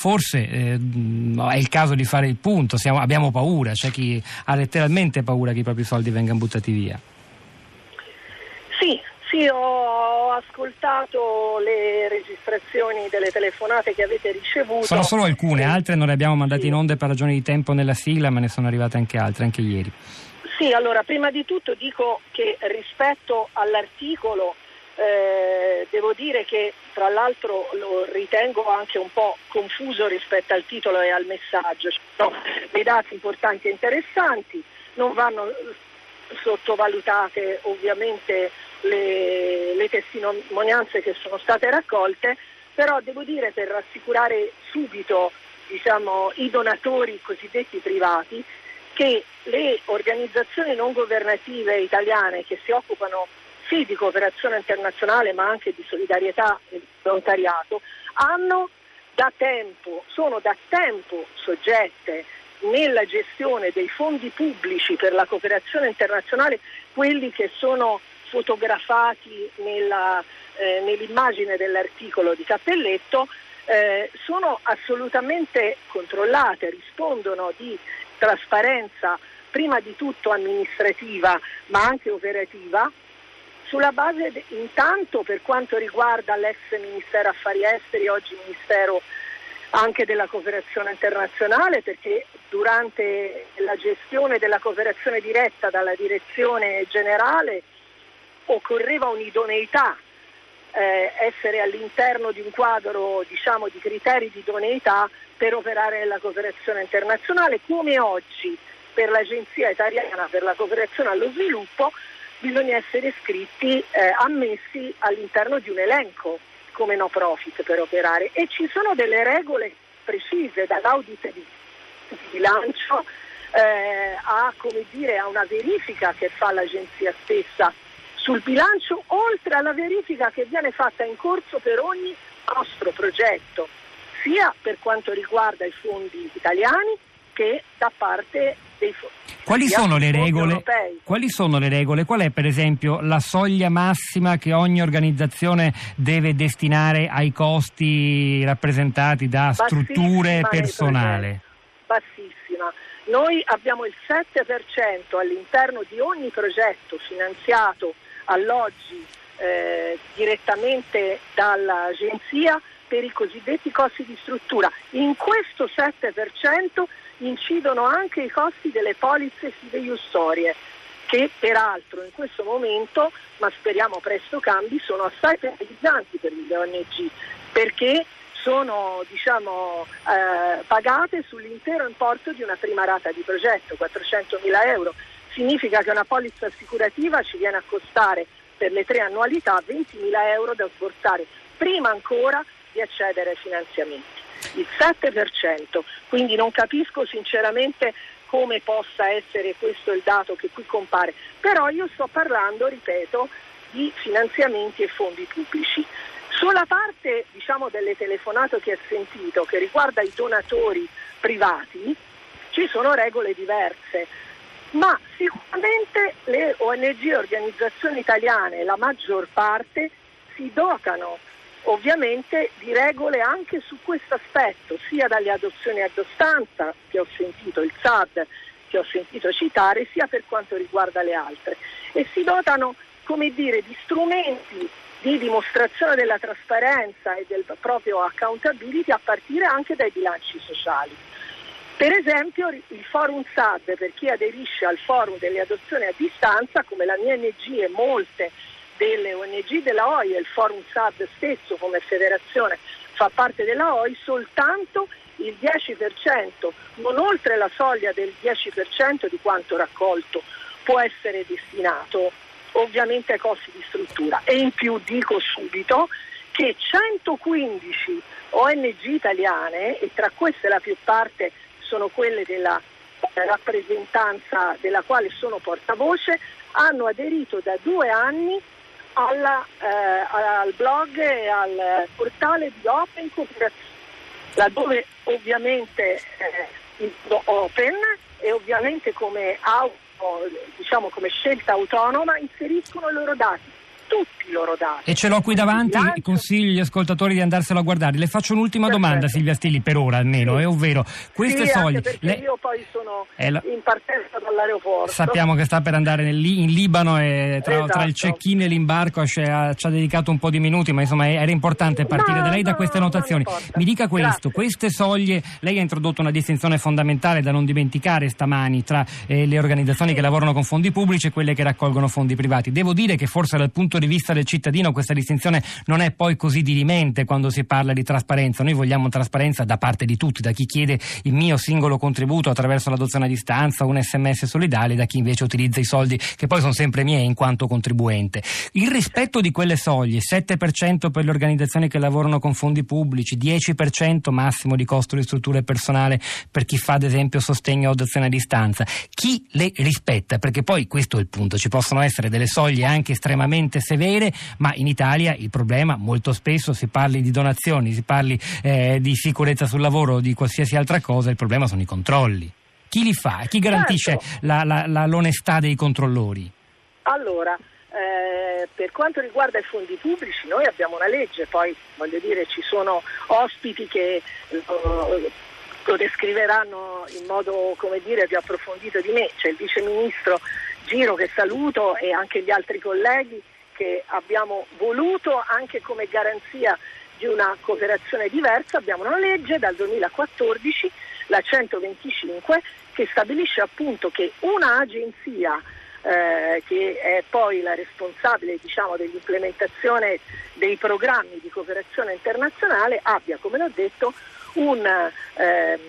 forse eh, è il caso di fare il punto, Siamo, abbiamo paura, c'è chi ha letteralmente paura che i propri soldi vengano buttati via. Sì, sì, ho ascoltato le registrazioni delle telefonate che avete ricevuto. Sono solo alcune, altre non le abbiamo mandate sì. in onda per ragioni di tempo nella sigla, ma ne sono arrivate anche altre, anche ieri. Sì, allora prima di tutto dico che rispetto all'articolo eh, devo dire che tra l'altro lo ritengo anche un po' confuso rispetto al titolo e al messaggio. Ci sono dei dati importanti e interessanti, non vanno sottovalutate ovviamente le, le testimonianze che sono state raccolte, però devo dire per rassicurare subito diciamo, i donatori cosiddetti privati che le organizzazioni non governative italiane che si occupano sì di cooperazione internazionale ma anche di solidarietà e volontariato hanno da tempo, sono da tempo soggette nella gestione dei fondi pubblici per la cooperazione internazionale quelli che sono fotografati nella, eh, nell'immagine dell'articolo di Cappelletto eh, sono assolutamente controllate, rispondono di trasparenza prima di tutto amministrativa ma anche operativa sulla base de, intanto per quanto riguarda l'ex Ministero Affari Esteri, oggi Ministero anche della cooperazione internazionale perché durante la gestione della cooperazione diretta dalla direzione generale occorreva un'idoneità, eh, essere all'interno di un quadro diciamo, di criteri di idoneità per operare nella cooperazione internazionale, come oggi per l'Agenzia italiana per la cooperazione allo sviluppo bisogna essere iscritti, eh, ammessi all'interno di un elenco come no profit per operare. E ci sono delle regole precise dall'audit di bilancio eh, a, dire, a una verifica che fa l'agenzia stessa. Sul bilancio, oltre alla verifica che viene fatta in corso per ogni nostro progetto sia per quanto riguarda i fondi italiani che da parte dei. Quali sono, quali sono le regole? Qual è per esempio la soglia massima che ogni organizzazione deve destinare ai costi rappresentati da strutture personale? Bassissima. Noi abbiamo il 7% all'interno di ogni progetto finanziato all'oggi eh, direttamente dall'agenzia per i cosiddetti costi di struttura. In questo 7% incidono anche i costi delle polizze fideiussorie che peraltro in questo momento, ma speriamo presto cambi, sono assai penalizzanti per le ONG perché sono diciamo, eh, pagate sull'intero importo di una prima rata di progetto, 400 mila euro. Significa che una polizza assicurativa ci viene a costare per le tre annualità 20 mila euro da sborsare prima ancora di accedere ai finanziamenti. Il 7%, quindi non capisco sinceramente come possa essere questo il dato che qui compare, però io sto parlando, ripeto, di finanziamenti e fondi pubblici. Sulla parte diciamo, delle telefonate che ha sentito, che riguarda i donatori privati, ci sono regole diverse, ma sicuramente le ONG e organizzazioni italiane, la maggior parte, si dotano ovviamente di regole anche su questo aspetto, sia dalle adozioni a distanza che ho sentito il SAD che ho sentito citare, sia per quanto riguarda le altre. E si dotano, come dire, di strumenti di dimostrazione della trasparenza e del proprio accountability a partire anche dai bilanci sociali. Per esempio il forum SAD, per chi aderisce al forum delle adozioni a distanza, come la mia NG e molte delle ONG della OI e il Forum SAD stesso come federazione fa parte della OI, soltanto il 10%, non oltre la soglia del 10% di quanto raccolto può essere destinato ovviamente ai costi di struttura. E in più dico subito che 115 ONG italiane, e tra queste la più parte sono quelle della rappresentanza della quale sono portavoce, hanno aderito da due anni alla, eh, al blog e al portale di Open Cooperazione, laddove ovviamente eh, Open e ovviamente come, auto, diciamo come scelta autonoma inseriscono i loro dati tutti i loro dati. E ce l'ho qui davanti, bilancio... consiglio agli ascoltatori di andarselo a guardare. Le faccio un'ultima Perfetto. domanda Silvia Stilli, per ora almeno, sì. eh, ovvero queste sì, soglie... Le... io poi sono la... in partenza dall'aeroporto. Sappiamo che sta per andare nel, in Libano e tra, esatto. tra il check-in e l'imbarco ci ha, ci ha, dedicato un po' di minuti, ma insomma era importante partire no, da lei da queste no, notazioni. Mi dica questo, Grazie. queste soglie, lei ha introdotto una distinzione fondamentale da non dimenticare stamani tra eh, le organizzazioni che lavorano con fondi pubblici e quelle che raccolgono fondi privati. Devo dire che forse dal punto di vista del cittadino questa distinzione non è poi così dirimente quando si parla di trasparenza. Noi vogliamo trasparenza da parte di tutti, da chi chiede il mio singolo contributo attraverso l'adozione a distanza, un sms solidale, da chi invece utilizza i soldi che poi sono sempre miei in quanto contribuente. Il rispetto di quelle soglie, 7% per le organizzazioni che lavorano con fondi pubblici, 10% massimo di costo di struttura e personale per chi fa ad esempio sostegno o adozione a distanza, chi le rispetta? Perché poi questo è il punto, ci possono essere delle soglie anche estremamente severe, ma in Italia il problema molto spesso si parli di donazioni, si parli eh, di sicurezza sul lavoro o di qualsiasi altra cosa, il problema sono i controlli. Chi li fa? Chi garantisce certo. la, la, la, l'onestà dei controllori? Allora, eh, per quanto riguarda i fondi pubblici noi abbiamo una legge, poi voglio dire ci sono ospiti che uh, lo descriveranno in modo come dire, più approfondito di me, c'è il vice ministro Giro che saluto e anche gli altri colleghi che abbiamo voluto anche come garanzia di una cooperazione diversa, abbiamo una legge dal 2014, la 125, che stabilisce appunto che un'agenzia eh, che è poi la responsabile diciamo, dell'implementazione dei programmi di cooperazione internazionale abbia, come l'ho detto, un, ehm,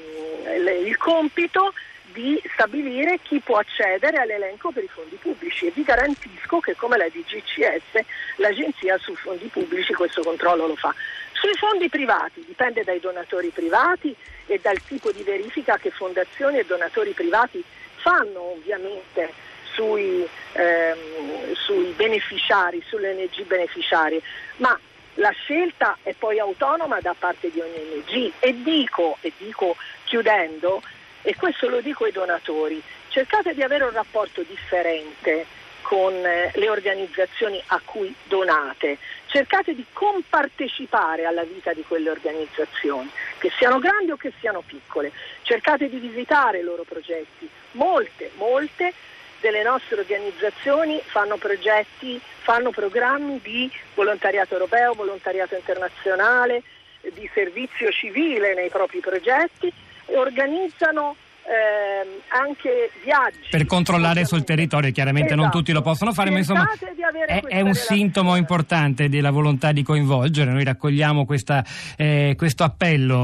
il compito di stabilire chi può accedere all'elenco per i fondi pubblici. E vi garantisco che come la DGCS l'agenzia sui fondi pubblici questo controllo lo fa. Sui fondi privati dipende dai donatori privati e dal tipo di verifica che fondazioni e donatori privati fanno ovviamente sui, ehm, sui beneficiari, sulle ONG beneficiarie, ma la scelta è poi autonoma da parte di ogni ONG e dico, e dico chiudendo, e questo lo dico ai donatori, cercate di avere un rapporto differente con eh, le organizzazioni a cui donate, cercate di compartecipare alla vita di quelle organizzazioni, che siano grandi o che siano piccole, cercate di visitare i loro progetti, molte, molte delle nostre organizzazioni fanno progetti, fanno programmi di volontariato europeo, volontariato internazionale, di servizio civile nei propri progetti organizzano eh, anche viaggi. Per controllare sul territorio, chiaramente esatto. non tutti lo possono fare, Cercate ma insomma è, è, un sintomo importante della volontà di coinvolgere. Noi raccogliamo questa, eh, questo appello.